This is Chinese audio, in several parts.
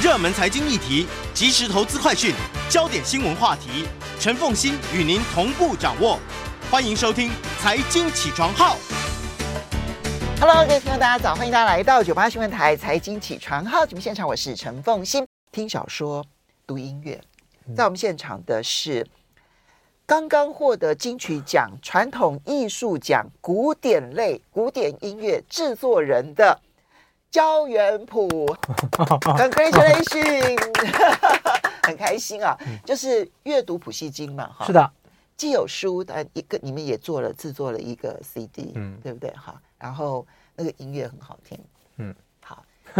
热门财经议题、即时投资快讯、焦点新闻话题，陈凤欣与您同步掌握。欢迎收听《财经起床号》。Hello，各位听众，大家早！欢迎大家来到九八新闻台《财经起床号》节目现场，我是陈凤欣。听小说、读音乐，在我们现场的是刚刚获得金曲奖传统艺术奖古典类古典音乐制作人的。焦元溥，Congratulations，很开心啊！就是阅读溥戏经嘛，哈，是的，既有书，但一个你们也做了制作了一个 CD，嗯，对不对？哈，然后那个音乐很好听，嗯，好，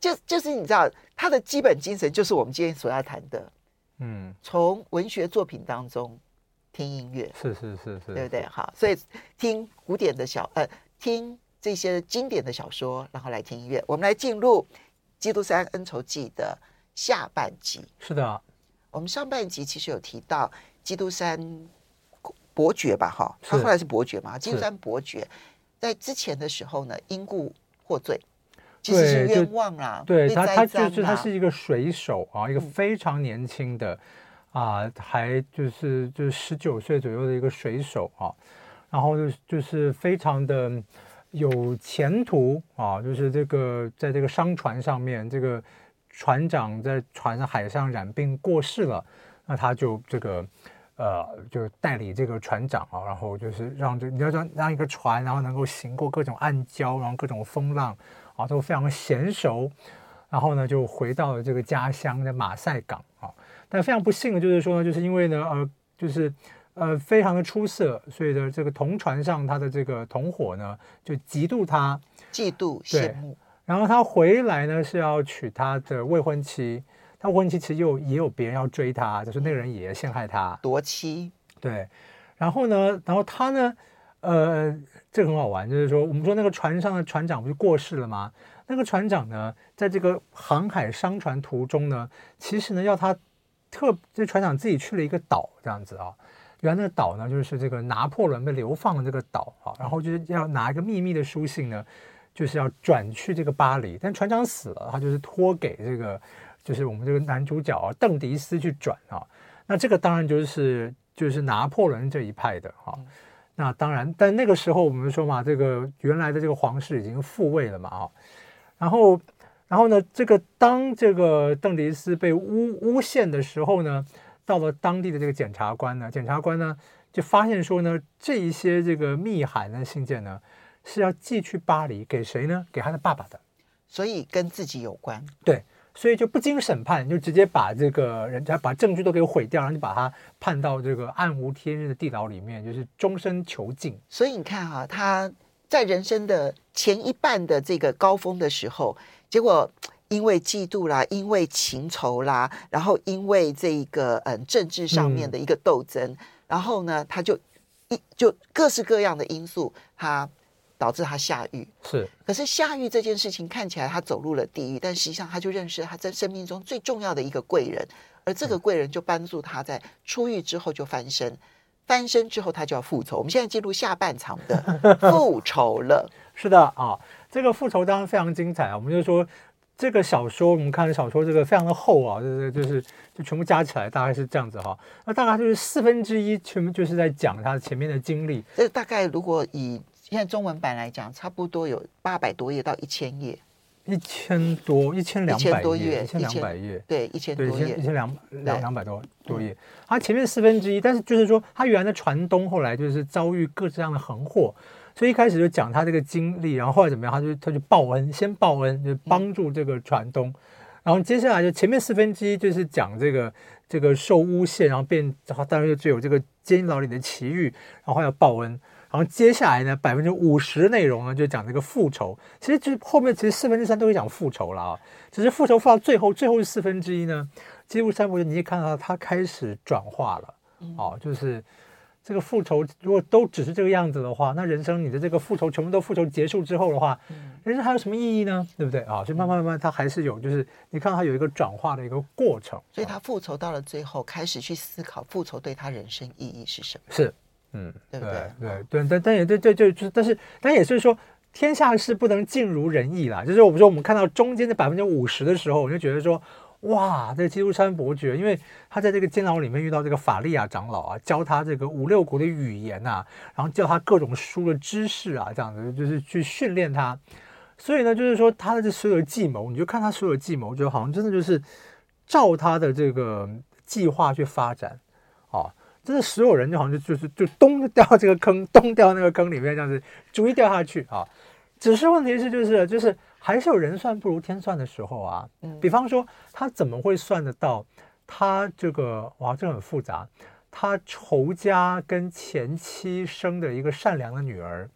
就就是你知道，他的基本精神就是我们今天所要谈的，嗯，从文学作品当中听音乐，是是是是，对不对？好，所以听古典的小呃听。这些经典的小说，然后来听音乐。我们来进入《基督山恩仇记》的下半集。是的，我们上半集其实有提到基督山伯爵吧？哈，他后来是伯爵嘛？基督山伯爵在之前的时候呢，因故获罪，其实是冤枉啦。对他，他就是他是一个水手啊，一个非常年轻的啊，还就是就是十九岁左右的一个水手啊，然后就就是非常的。有前途啊，就是这个在这个商船上面，这个船长在船上海上染病过世了，那他就这个呃，就代理这个船长啊，然后就是让这你要让让一个船，然后能够行过各种暗礁，然后各种风浪啊，都非常娴熟，然后呢就回到了这个家乡的马赛港啊，但非常不幸的就是说呢，就是因为呢呃就是。呃，非常的出色，所以呢这个同船上他的这个同伙呢，就嫉妒他，嫉妒羡慕。然后他回来呢是要娶他的未婚妻，他未婚妻其实又也有别人要追他，就是那个人也陷害他夺妻。对，然后呢，然后他呢，呃，这个很好玩，就是说我们说那个船上的船长不是过世了吗？那个船长呢，在这个航海商船途中呢，其实呢要他特这船长自己去了一个岛，这样子啊。原来那个岛呢，就是这个拿破仑被流放的这个岛啊，然后就是要拿一个秘密的书信呢，就是要转去这个巴黎，但船长死了，他就是托给这个，就是我们这个男主角啊，邓迪斯去转啊。那这个当然就是就是拿破仑这一派的哈。那当然，但那个时候我们说嘛，这个原来的这个皇室已经复位了嘛啊。然后，然后呢，这个当这个邓迪斯被诬诬陷的时候呢。到了当地的这个检察官呢，检察官呢就发现说呢，这一些这个密函的信件呢是要寄去巴黎给谁呢？给他的爸爸的，所以跟自己有关。对，所以就不经审判，就直接把这个人家把证据都给毁掉，然后就把他判到这个暗无天日的地牢里面，就是终身囚禁。所以你看哈、啊，他在人生的前一半的这个高峰的时候，结果。因为嫉妒啦，因为情仇啦，然后因为这一个嗯政治上面的一个斗争，嗯、然后呢，他就一就各式各样的因素，他导致他下狱。是，可是下狱这件事情看起来他走入了地狱，但实际上他就认识他在生命中最重要的一个贵人，而这个贵人就帮助他在出狱之后就翻身，翻身之后他就要复仇。我们现在进入下半场的 复仇了。是的啊，这个复仇当然非常精彩啊，我们就说。这个小说我们看的小说，这个非常的厚啊，就是就是就全部加起来大概是这样子哈。那大概就是四分之一全部就是在讲他前面的经历。这大概如果以现在中文版来讲，差不多有八百多页到一千页，一千多一千两百多页，一千两百页，对，一千多页，一千两两两百多多页。它前面四分之一，但是就是说他原来的船东后来就是遭遇各式各样的横祸。所以一开始就讲他这个经历，然后后来怎么样？他就他就报恩，先报恩，就帮助这个船东。然后接下来就前面四分之一就是讲这个这个受诬陷，然后变，然后当然就只有这个监牢里的奇遇，然后要报恩。然后接下来呢，百分之五十内容呢就讲这个复仇。其实就后面其实四分之三都会讲复仇了啊，只是复仇复到最后，最后是四分之一呢，基督山伯爵你也看到他开始转化了，哦，就是。这个复仇如果都只是这个样子的话，那人生你的这个复仇全部都复仇结束之后的话，人生还有什么意义呢？对不对啊？所以慢慢慢慢，他还是有，就是你看他有一个转化的一个过程。所以他复仇到了最后，开始去思考复仇对他人生意义是什么？是，嗯，对不对？对对，但但也对对对，就是但是但也是说，天下事不能尽如人意啦。就是我们说，我们看到中间的百分之五十的时候，我就觉得说，哇，这基督山伯爵，因为他在这个监牢里面遇到这个法利亚长老啊，教他这个五六国的语言啊，然后教他各种书的知识啊，这样子就是去训练他。所以呢，就是说他的这所有的计谋，你就看他所有的计谋，就好像真的就是照他的这个计划去发展，啊，真的所有人就好像就就是就咚掉这个坑，咚掉那个坑里面这样子，逐一掉下去啊。只是问题是，就是就是还是有人算不如天算的时候啊。比方说，他怎么会算得到他这个哇，这很复杂，他仇家跟前妻生的一个善良的女儿，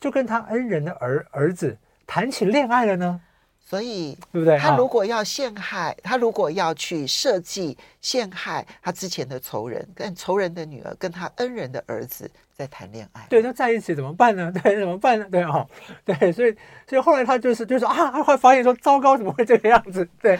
就跟他恩人的儿儿子。谈起恋爱了呢，所以对不对？他如果要陷害，他如果要去设计陷害他之前的仇人，跟仇人的女儿，跟他恩人的儿子在谈恋爱，对，那在一起怎么办呢？对，怎么办呢？对哦，对，所以，所以后来他就是，就是啊，他会发现说，糟糕，怎么会这个样子？对，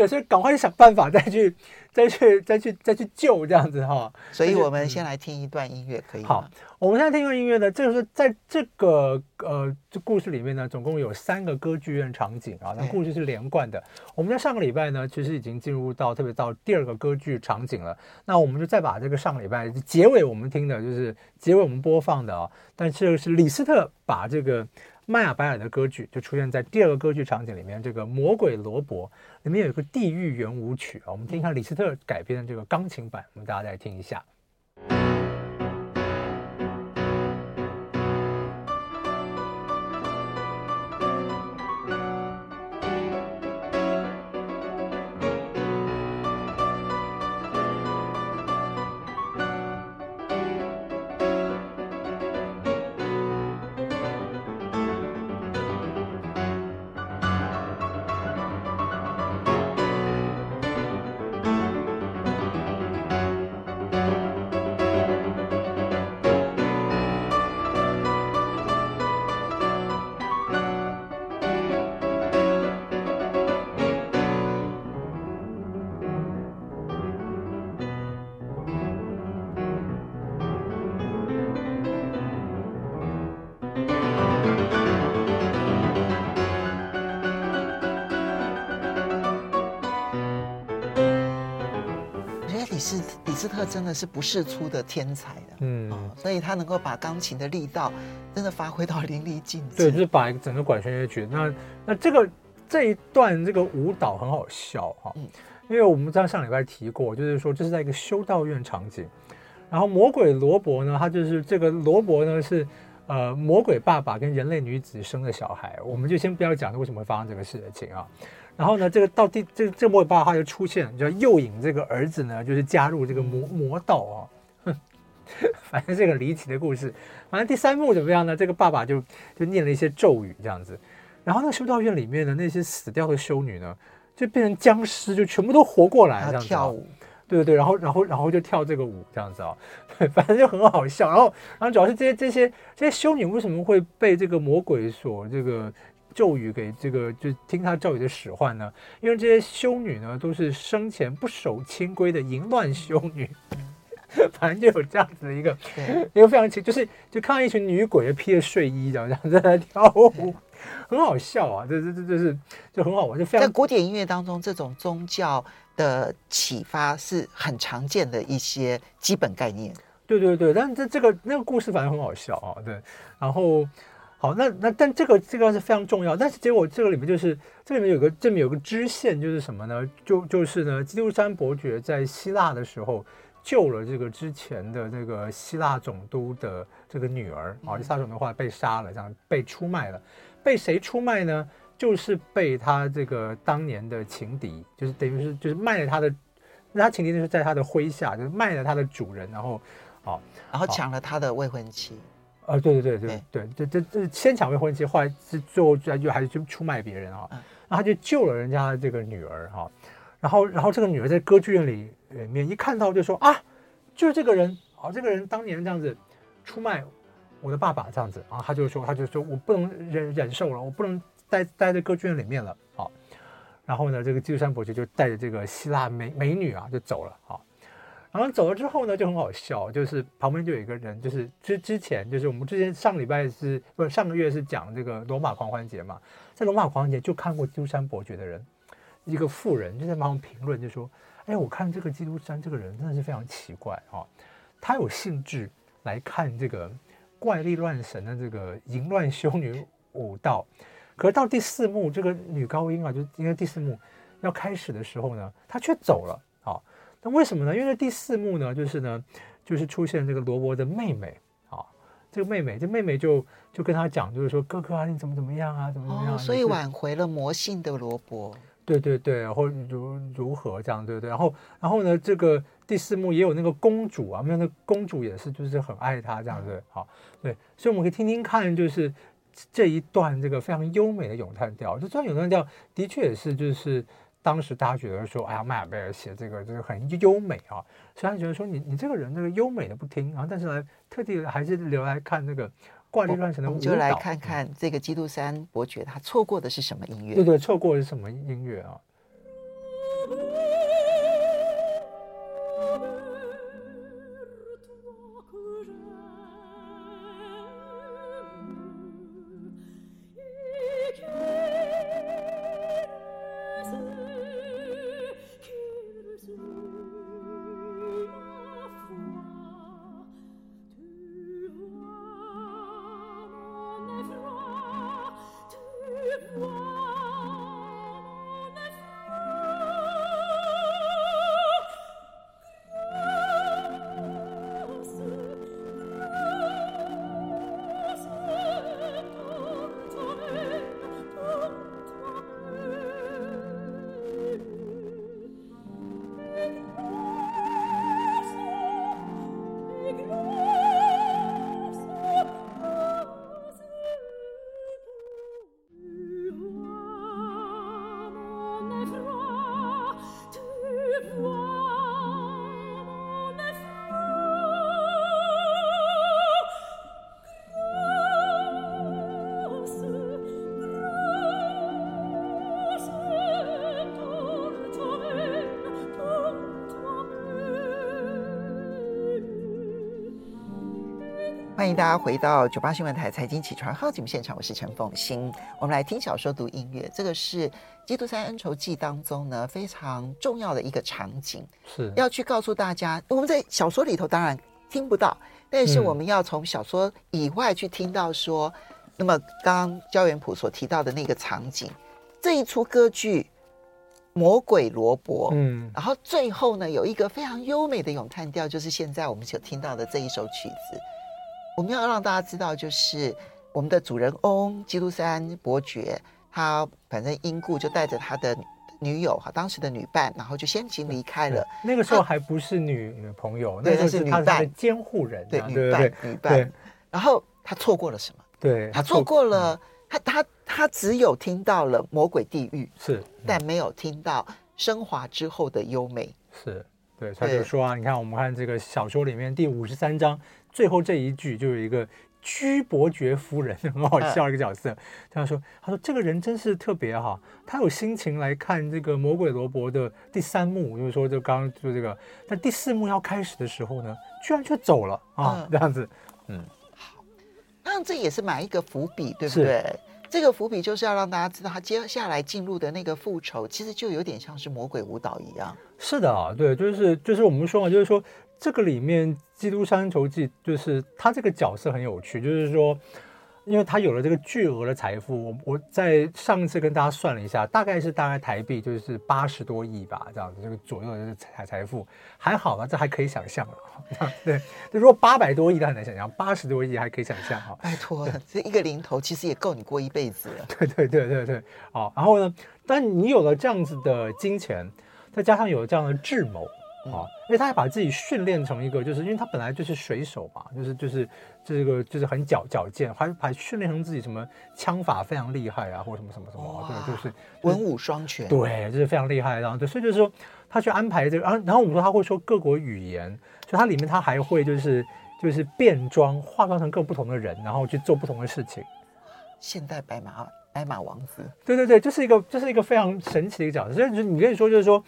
对，所以赶快去想办法，再去。再去再去再去救这样子哈，所以我们先来听一段音乐，可以吗？好，我们现在听一段音乐呢，这个是在这个呃这故事里面呢，总共有三个歌剧院场景啊，那故事是连贯的。我们在上个礼拜呢，其实已经进入到特别到第二个歌剧场景了，那我们就再把这个上个礼拜结尾我们听的就是结尾我们播放的啊，但是是李斯特把这个。迈亚白尔的歌剧就出现在第二个歌剧场景里面，这个《魔鬼罗伯》里面有一个地狱圆舞曲啊，我们听一下李斯特改编的这个钢琴版，我们大家再听一下。李斯特真的是不世出的天才的，嗯、哦，所以他能够把钢琴的力道真的发挥到淋漓尽致。对，就是把整个管弦乐曲。那那这个这一段这个舞蹈很好笑哈，嗯、因为我们在上礼拜提过，就是说这是在一个修道院场景，然后魔鬼罗伯呢，他就是这个罗伯呢是呃魔鬼爸爸跟人类女子生的小孩，我们就先不要讲为什么会发生这个事情啊。然后呢，这个到第这个这个魔鬼爸爸就出现，就要诱引这个儿子呢，就是加入这个魔魔道啊。哼，反正这个离奇的故事。反正第三幕怎么样呢？这个爸爸就就念了一些咒语这样子，然后那个修道院里面的那些死掉的修女呢，就变成僵尸，就全部都活过来这样子。跳舞，对对对，然后然后然后就跳这个舞这样子啊，反正就很好笑。然后然后主要是这些这些这些修女为什么会被这个魔鬼所这个。咒语给这个就听他咒语的使唤呢？因为这些修女呢都是生前不守清规的淫乱修女，反正就有这样子的一个对一个非常奇，就是就看到一群女鬼披着睡衣这样这样在跳舞，很好笑啊！这这这这是就很好玩，就非常在古典音乐当中，这种宗教的启发是很常见的一些基本概念。对对对，但这这个那个故事反正很好笑啊，对，然后。好，那那但这个这个是非常重要，但是结果这个里面就是这里面有个这里面有个支线，就是什么呢？就就是呢，基督山伯爵在希腊的时候救了这个之前的这个希腊总督的这个女儿啊，希腊总督后来被杀了，这样被出卖了，被谁出卖呢？就是被他这个当年的情敌，就是等于是就是卖了他的，那他情敌就是在他的麾下，就是卖了他的主人，然后哦，然后抢了他的未婚妻。啊，对对对对对，这这这先抢未婚妻，后来是最后就就还是就出卖别人啊，然后他就救了人家的这个女儿哈，然后然后这个女儿在歌剧院里里面一看到就说啊，就是这个人啊，这个人当年这样子出卖我的爸爸这样子啊，他就说他就说我不能忍忍受了，我不能待待在歌剧院里面了啊，然后呢，这个基督山伯爵就带着这个希腊美美女啊就走了啊。然后走了之后呢，就很好笑，就是旁边就有一个人，就是之之前就是我们之前上礼拜是不是上个月是讲这个罗马狂欢节嘛，在罗马狂欢节就看过基督山伯爵的人，一个妇人就在旁边评论，就说：“哎，我看这个基督山这个人真的是非常奇怪啊，他有兴致来看这个怪力乱神的这个淫乱修女舞蹈，可是到第四幕这个女高音啊，就因为第四幕要开始的时候呢，他却走了。”那为什么呢？因为第四幕呢，就是呢，就是出现这个罗伯的妹妹啊，这个妹妹，这妹妹就就跟他讲，就是说哥哥啊，你怎么怎么样啊，怎么怎么样？哦、所以挽回了魔性的罗伯。对对对，或如如何这样，对不对？然后然后呢，这个第四幕也有那个公主啊，没有那个公主也是就是很爱他这样子，好，对，所以我们可以听听看，就是这一段这个非常优美的咏叹调，这段咏叹调的确也是就是。当时大家觉得说，哎呀，迈尔贝尔写这个就是很优美啊，虽然觉得说你你这个人那个优美的不听，然后但是呢，特地还是留来看那个怪力乱神的舞蹈。我们就来看看这个基督山伯爵他错过的是什么音乐？对对，错过的是什么音乐啊？欢迎大家回到九八新闻台财经起床号节目现场，我是陈凤欣。我们来听小说读音乐，这个是《基督山恩仇记》当中呢非常重要的一个场景，是要去告诉大家，我们在小说里头当然听不到，但是我们要从小说以外去听到说，嗯、那么刚刚焦元溥所提到的那个场景，这一出歌剧《魔鬼罗伯》，嗯，然后最后呢有一个非常优美的咏叹调，就是现在我们所听到的这一首曲子。我们要让大家知道，就是我们的主人翁基督山伯爵，他反正因故就带着他的女友哈，当时的女伴，然后就先行离开了。那个时候还不是女女朋友，对，那是女伴监护人，对，女伴，女伴。然后他错过了什么？对，他错过了，他他他只有听到了魔鬼地狱，是，但没有听到升华之后的优美。是对，他就说啊，你看我们看这个小说里面第五十三章。最后这一句就有一个居伯爵夫人，很好笑一个角色。他说：“他说这个人真是特别哈，他有心情来看这个魔鬼罗伯的第三幕，就是说就刚刚就这个，但第四幕要开始的时候呢，居然却走了啊，这样子。嗯，好，那这也是埋一个伏笔，对不对？这个伏笔就是要让大家知道，他接下来进入的那个复仇，其实就有点像是魔鬼舞蹈一样。是的啊，对，就是就是我们说嘛，就是说。”这个里面《基督山恩仇记》就是他这个角色很有趣，就是说，因为他有了这个巨额的财富，我我在上次跟大家算了一下，大概是大概台币就是八十多亿吧，这样子这个左右的财财富还好吧，这还可以想象 了。对，如果八百多亿，那很难想象，八十多亿还可以想象哈。拜托，这一个零头其实也够你过一辈子了。对对对对对，好，然后呢，但你有了这样子的金钱，再加上有了这样的智谋。啊，因为他还把自己训练成一个，就是因为他本来就是水手嘛，就是就是这个就是很矫矫健，还还训练成自己什么枪法非常厉害啊，或者什么什么什么，对，就是文武双全，对，就是非常厉害。然后对，所以就是说他去安排这个，然后然后我们说他会说各国语言，就他里面他还会就是就是变装化妆成各不同的人，然后去做不同的事情。现代白马白马王子，对对对，就是一个就是一个非常神奇的一个角色。所以你可以说就是说。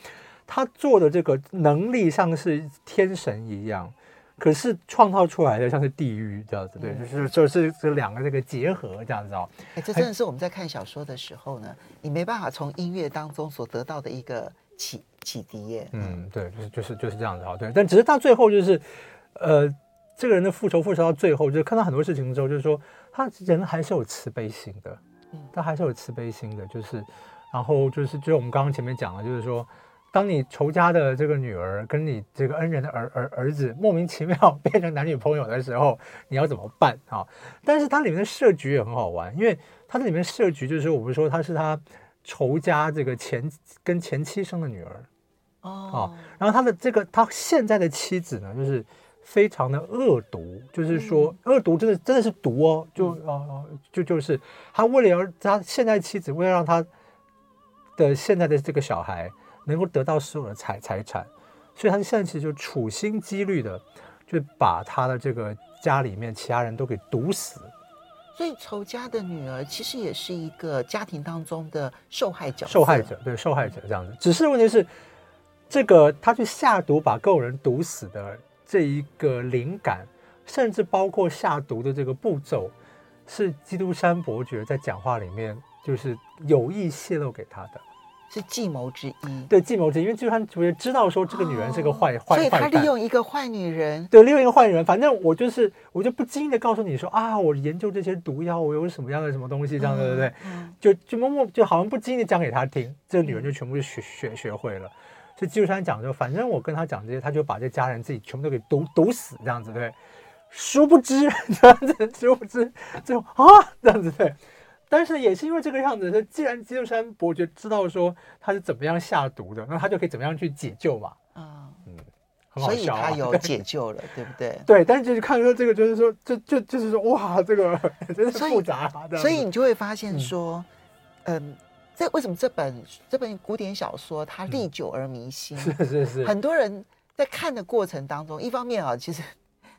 他做的这个能力像是天神一样，可是创造出来的像是地狱这样子，对，就是就是这两个这个结合这样子哦。哎，这真的是我们在看小说的时候呢，你没办法从音乐当中所得到的一个启启迪耶。嗯，对，就是就是就是这样子哦，对。但只是到最后就是，呃，这个人的复仇复仇到最后，就是看到很多事情之后，就是说他人还是有慈悲心的，嗯，他还是有慈悲心的，就是。然后就是，就是我们刚刚前面讲的，就是说，当你仇家的这个女儿跟你这个恩人的儿儿儿子莫名其妙 变成男女朋友的时候，你要怎么办啊？但是它里面的设局也很好玩，因为它这里面设局就是说，我们说他是他仇家这个前跟前妻生的女儿哦，然后他的这个他现在的妻子呢，就是非常的恶毒，就是说恶毒真的真的是毒哦，就哦就就是他为了要他现在妻子为了让他。的现在的这个小孩能够得到所有的财财产，所以他现在其实就处心积虑的，就把他的这个家里面其他人都给毒死。所以仇家的女儿其实也是一个家庭当中的受害者。受害者，对，受害者这样子。只是问题是，这个他去下毒把各人毒死的这一个灵感，甚至包括下毒的这个步骤，是基督山伯爵在讲话里面。就是有意泄露给他的，是计谋之一。对，计谋之一，因为就算主角知道说这个女人是个坏坏、哦，所以他利用一个坏女人，对，利用一个坏女人。反正我就是，我就不经意的告诉你说啊，我研究这些毒药，我有什么样的什么东西，这样对不对？嗯、就就默默就好像不经意的讲给他听，这个女人就全部就学学学会了。所以纪录山讲说，反正我跟他讲这些，他就把这家人自己全部都给毒毒死，这样子对。殊不知这样子，殊不知最后啊，这样子对。但是也是因为这个样子，既然基督山伯爵知道说他是怎么样下毒的，那他就可以怎么样去解救嘛。啊，嗯，很好笑啊，所以他有解救了，对不对？对，但是就是看说这个，就是说，就就就是说，哇，这个 真是复杂啊。所以你就会发现说，嗯，这为什么这本这本古典小说它历久而弥新？是是是，很多人在看的过程当中，一方面啊，其实。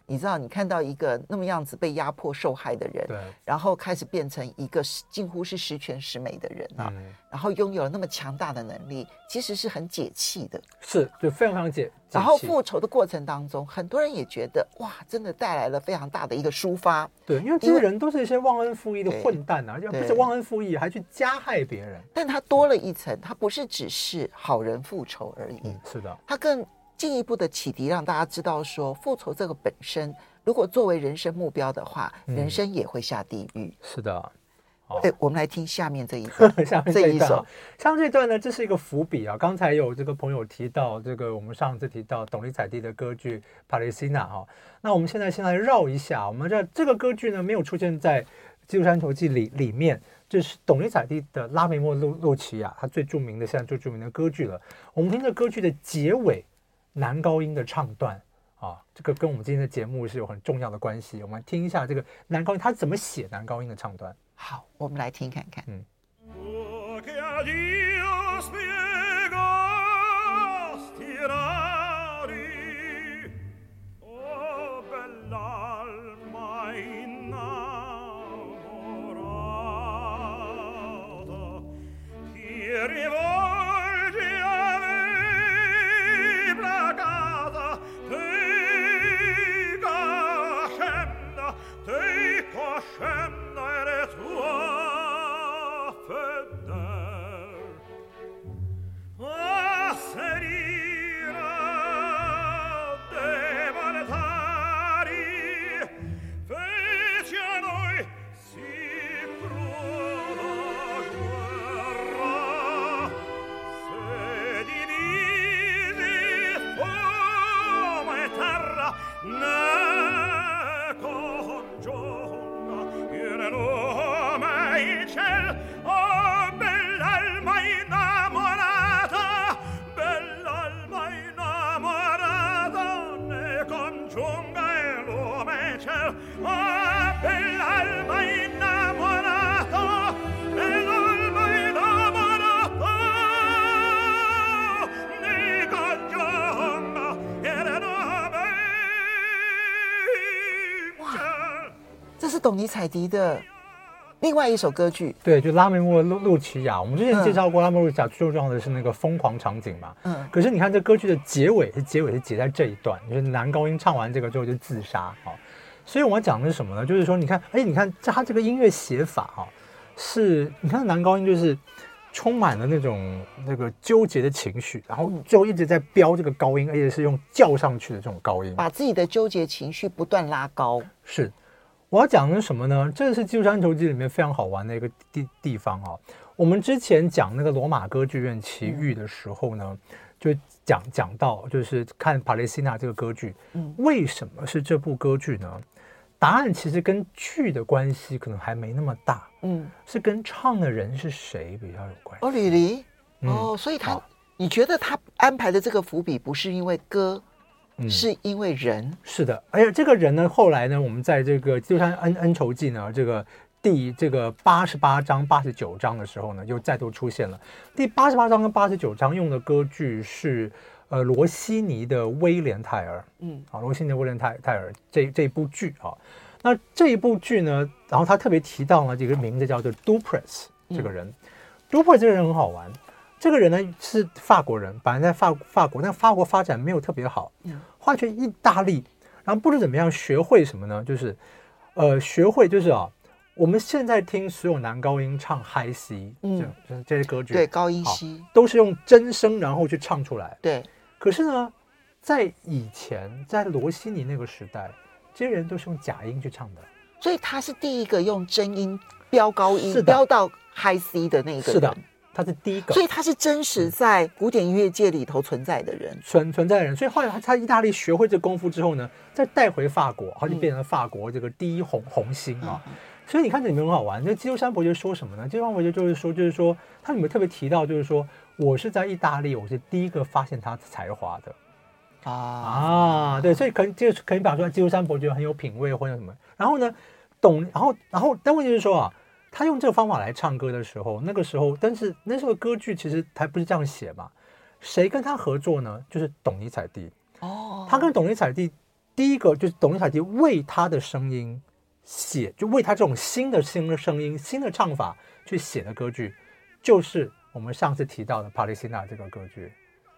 你知道，你看到一个那么样子被压迫受害的人，对，然后开始变成一个近乎是十全十美的人啊，嗯、然后拥有了那么强大的能力，其实是很解气的，是，就非常非常解。然后复仇的过程当中，很多人也觉得哇，真的带来了非常大的一个抒发。对，因为这些人都是一些忘恩负义的混蛋啊，而且不是忘恩负义，还去加害别人。但他多了一层，他不是只是好人复仇而已，嗯、是的，他更。进一步的启迪，让大家知道说，复仇这个本身，如果作为人生目标的话，嗯、人生也会下地狱。是的，对，我们来听下面这一段，下面这一首，下面这一段呢，这是一个伏笔啊。刚才有这个朋友提到，这个我们上次提到董尼采蒂的歌剧《帕里西娜》哈，那我们现在先来绕一下，我们这这个歌剧呢，没有出现在《基督山头记》里里面，这、就是董尼采蒂的《拉梅莫洛洛奇亚》，他最著名的现在最著名的歌剧了。我们听这歌剧的结尾。男高音的唱段啊，这个跟我们今天的节目是有很重要的关系。我们听一下这个男高音他怎么写男高音的唱段。好，我们来听看看。嗯。尼采迪的另外一首歌剧，对，就拉梅莫路路奇亚。我们之前介绍过，拉梅莫路奇亚最重要的是那个疯狂场景嘛。嗯。可是你看这歌剧的结尾，是结尾是结在这一段，就是男高音唱完这个之后就自杀啊。所以我要讲的是什么呢？就是说，你看，哎，你看他这个音乐写法哈，是，你看男高音就是充满了那种那个纠结的情绪，然后最后一直在飙这个高音，而且是用叫上去的这种高音，把自己的纠结情绪不断拉高。是。我要讲的是什么呢？这是《基督山恩仇记》里面非常好玩的一个地地方啊。我们之前讲那个罗马歌剧院奇遇的时候呢，就讲讲到，就是看帕雷西娜这个歌剧，嗯为什么是这部歌剧呢？答案其实跟剧的关系可能还没那么大，嗯，是跟唱的人是谁比较有关系。哦，李黎，哦，所以他，你觉得他安排的这个伏笔不是因为歌？是因为人、嗯、是的，而且这个人呢，后来呢，我们在这个《基督山恩恩仇记》呢，这个第这个八十八章、八十九章的时候呢，又再度出现了。第八十八章跟八十九章用的歌剧是呃罗西尼的《威廉泰尔》。嗯，好，罗西尼的《威廉泰泰尔》这这一部剧啊，那这一部剧呢，然后他特别提到了这个名字叫做 Duprez 这个人。嗯、Duprez 这个人很好玩。这个人呢是法国人，本来在法法国，但法国发展没有特别好，换去意大利，然后不知怎么样学会什么呢？就是，呃，学会就是啊，我们现在听所有男高音唱 high C，嗯，就是这些歌曲，对，高音 C 都是用真声然后去唱出来，对。可是呢，在以前，在罗西尼那个时代，这些人都是用假音去唱的，所以他是第一个用真音飙高音，飙到 high C 的那个人。是的。他是第一个，所以他是真实在古典音乐界里头存在的人，存存在的人。所以后来他在意大利学会这功夫之后呢，再带回法国，他就变成了法国这个第一红红星啊。所以你看这里面很好玩。那基督山伯爵说什么呢？基督山伯爵就是说，就是说他里面特别提到，就是说我是在意大利，我是第一个发现他才华的啊啊，对，所以可能就可以表出来，基督山伯爵很有品味或者什么。然后呢，懂，然后然后但问题是说啊。他用这个方法来唱歌的时候，那个时候，但是那时候歌剧其实还不是这样写嘛？谁跟他合作呢？就是董尼采蒂。哦，他跟董尼采蒂，第一个就是董尼采蒂为他的声音写，就为他这种新的新的声音、新的唱法去写的歌剧，就是我们上次提到的帕丽西娜这个歌剧。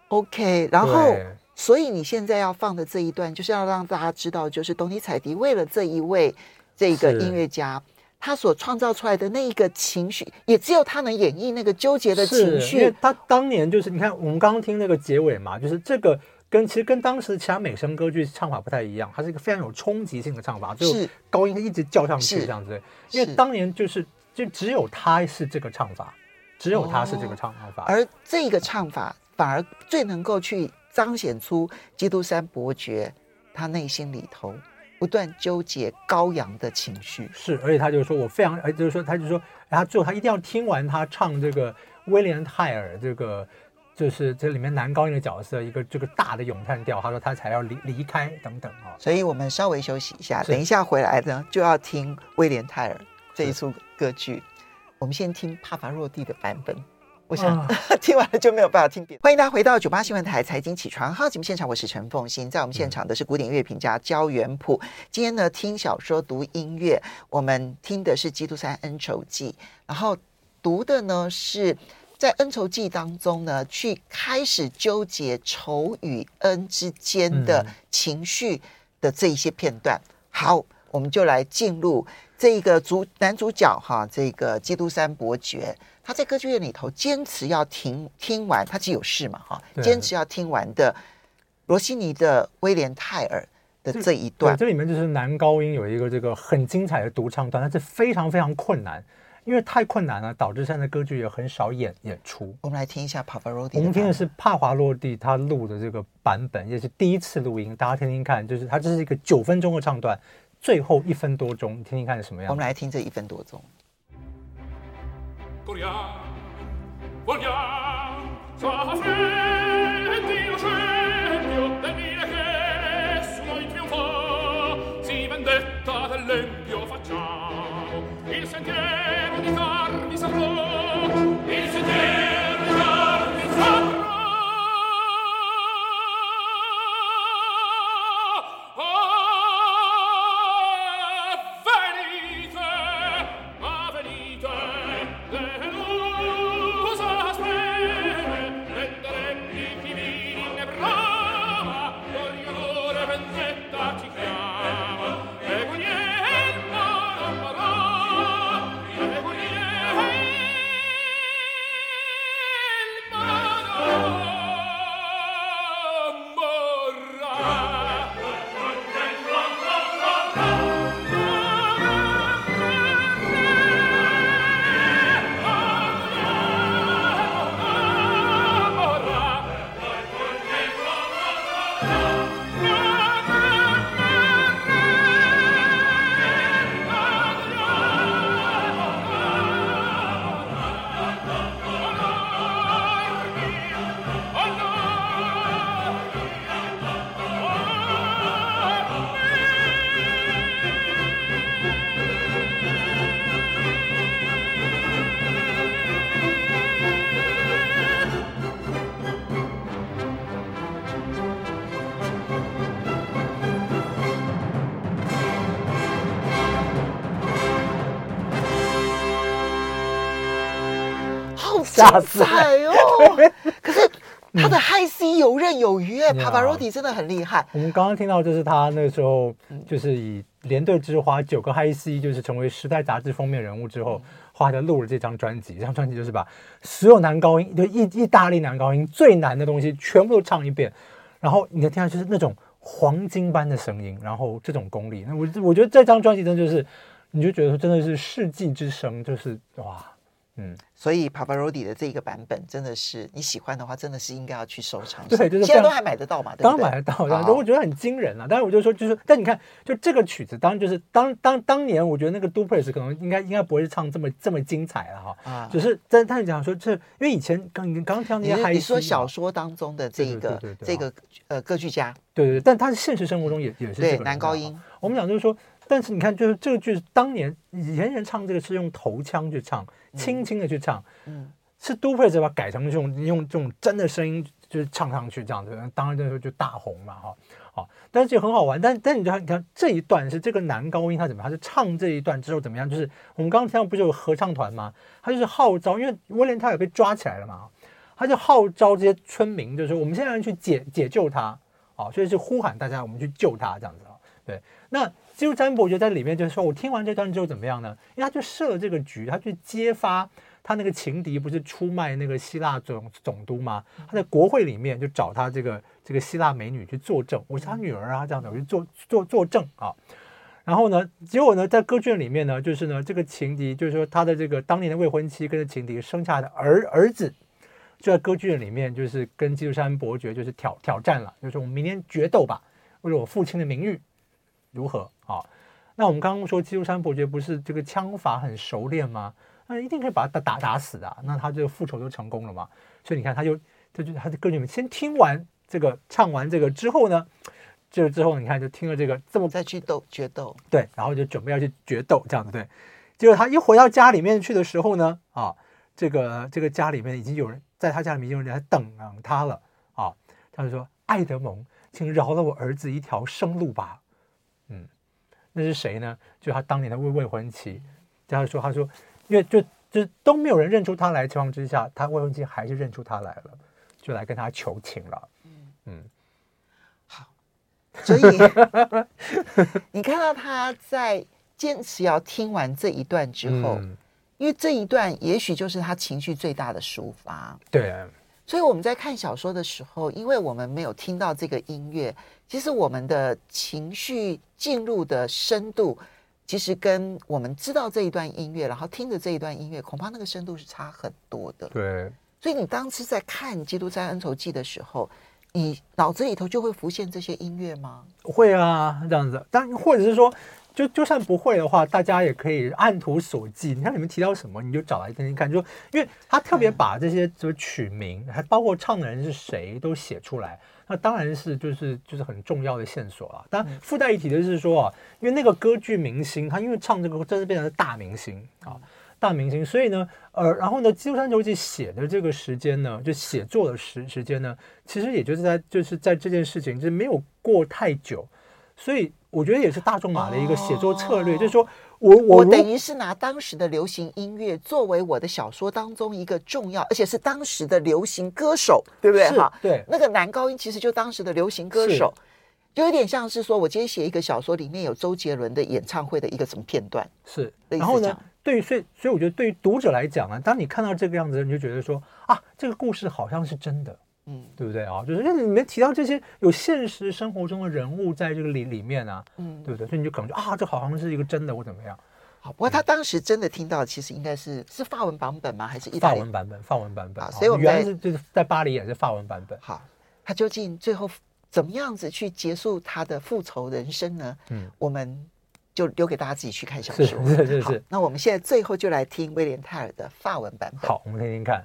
OK，然后，所以你现在要放的这一段，就是要让大家知道，就是董尼采蒂为了这一位这个音乐家。他所创造出来的那一个情绪，也只有他能演绎那个纠结的情绪。因为他当年就是你看，我们刚刚听那个结尾嘛，就是这个跟其实跟当时其他美声歌剧唱法不太一样，它是一个非常有冲击性的唱法，就是高音一直叫上去这样子。因为当年就是就只有他是这个唱法，只有他是这个唱法，而这个唱法反而最能够去彰显出基督山伯爵他内心里头。不断纠结高扬的情绪是，而且他就说，我非常，哎，就是说，他就说，然后最后他一定要听完他唱这个威廉泰尔这个，就是这里面男高音的角色一个这个大的咏叹调，他说他才要离离开等等啊。所以我们稍微休息一下，等一下回来呢就要听威廉泰尔这一出歌剧，我们先听帕帕洛蒂的版本。我想、啊、听完了就没有办法听别的。欢迎大家回到九八新闻台财经起床号节目现场，我是陈凤欣，在我们现场的是古典乐评家焦元溥。今天呢，听小说读音乐，我们听的是《基督山恩仇记》，然后读的呢是在恩仇记当中呢，去开始纠结仇与恩之间的情绪的这一些片段。好，我们就来进入这个主男主角哈，这个基督山伯爵。他在歌剧院里头坚持要听听完，他其实有事嘛哈，坚持要听完的罗西尼的威廉泰尔的这一段，这里面就是男高音有一个这个很精彩的独唱段，但是非常非常困难，因为太困难了，导致现在歌剧也很少演演出。我们来听一下帕瓦罗蒂，我们听的是帕华罗蒂他录的这个版本，也是第一次录音，大家听听看，就是他这是一个九分钟的唱段，最后一分多钟，听听看是什么样。我们来听这一分多钟。吓死好精彩哦！可是他的 High C 游刃有余哎，Pavarotti 真的很厉害。我们刚刚听到就是他那时候就是以连队之花九个 High C 就是成为《时代》杂志封面人物之后，后来他录了这张专辑。这张专辑就是把所有男高音，就意意大利男高音最难的东西全部都唱一遍，然后你的听下就是那种黄金般的声音，然后这种功力。那我我觉得这张专辑真的就是，你就觉得说真的是世纪之声，就是哇。嗯，所以 Pavarotti 的这个版本真的是你喜欢的话，真的是应该要去收藏。对，就是现在都还买得到嘛？对当然买得到，但我觉得很惊人啊。但是我就说，就是，但你看，就这个曲子，当然就是当当当年，我觉得那个 Duplex 可能应该应该不会是唱这么这么精彩了哈。啊，只是但但是讲说，这因为以前刚你刚刚听那些，你说小说当中的这个这个呃歌剧家，对对对，但他是现实生活中也也是这个男高音。我们讲就是说。但是你看，就是这个剧，当年以前人唱这个是用头腔去唱，轻轻的去唱，嗯，是 Duplex 把它改成这种用这种真的声音就是唱上去这样子，当然那时候就大红嘛，哈，好，但是就很好玩。但但你看，你看这一段是这个男高音他怎么样？他是唱这一段之后怎么样？就是我们刚刚听到不是有合唱团吗？他就是号召，因为威廉他也被抓起来了嘛，他就号召这些村民，就是说我们现在要去解解救他，啊，所以是呼喊大家我们去救他这样子啊，对，那。基督山伯爵在里面就是说，我听完这段之后怎么样呢？因为他就设了这个局，他去揭发他那个情敌不是出卖那个希腊总总督吗？他在国会里面就找他这个这个希腊美女去作证，我是他女儿啊，这样的，我就作作作证啊。然后呢，结果呢，在歌剧院里面呢，就是呢，这个情敌就是说他的这个当年的未婚妻跟着情敌生下的儿儿子，就在歌剧院里面就是跟基督山伯爵就是挑挑战了，就是我们明天决斗吧，为了我父亲的名誉。如何啊？那我们刚刚说基督山伯爵不是这个枪法很熟练吗？那一定可以把他打打打死的。那他这个复仇就成功了嘛？所以你看，他就他就他就跟你们先听完这个唱完这个之后呢，就之后你看就听了这个这么再去斗决斗，对，然后就准备要去决斗这样子对。结果他一回到家里面去的时候呢，啊，这个这个家里面已经有人在他家里面已经有人在等他了啊。他就说：“爱德蒙，请饶了我儿子一条生路吧。”那是谁呢？就他当年的未未婚妻。他说：“他说，因为就就都没有人认出他来情况之下，他未婚妻还是认出他来了，就来跟他求情了。”嗯嗯，好。所以 你看到他在坚持要听完这一段之后，嗯、因为这一段也许就是他情绪最大的抒发。对。所以我们在看小说的时候，因为我们没有听到这个音乐，其实我们的情绪进入的深度，其实跟我们知道这一段音乐，然后听着这一段音乐，恐怕那个深度是差很多的。对。所以你当时在看《基督山恩仇记》的时候，你脑子里头就会浮现这些音乐吗？会啊，这样子。但或者是说。就就算不会的话，大家也可以按图索骥。你看你们提到什么，你就找来听听看。就因为他特别把这些什么曲名，还包括唱的人是谁都写出来，那当然是就是就是很重要的线索了。当然附带一提的是说啊，因为那个歌剧明星，他因为唱这个真是变成了大明星啊，大明星，所以呢，呃，然后呢，《基督山恩仇记》写的这个时间呢，就写作的时时间呢，其实也就是在就是在这件事情就是没有过太久，所以。我觉得也是大仲马的一个写作策略，哦、就是说我我，我等于是拿当时的流行音乐作为我的小说当中一个重要，而且是当时的流行歌手，对不对？哈，对，那个男高音其实就当时的流行歌手，就有点像是说我今天写一个小说，里面有周杰伦的演唱会的一个什么片段，是。然后呢，对于所以所以我觉得对于读者来讲呢，当你看到这个样子，你就觉得说啊，这个故事好像是真的。嗯，对不对啊？就是因为里面提到这些有现实生活中的人物在这个里里面啊，嗯，对不对？所以你就可能就啊，这好像是一个真的或怎么样。好，不过他当时真的听到，其实应该是是法文版本吗？还是意大利法文版本？法文版本。啊，所以我们原来是就是在巴黎也是法文版本。好，他究竟最后怎么样子去结束他的复仇人生呢？嗯，我们就留给大家自己去看小说。是是是，是。那我们现在最后就来听威廉泰尔的法文版本。好，我们听听看。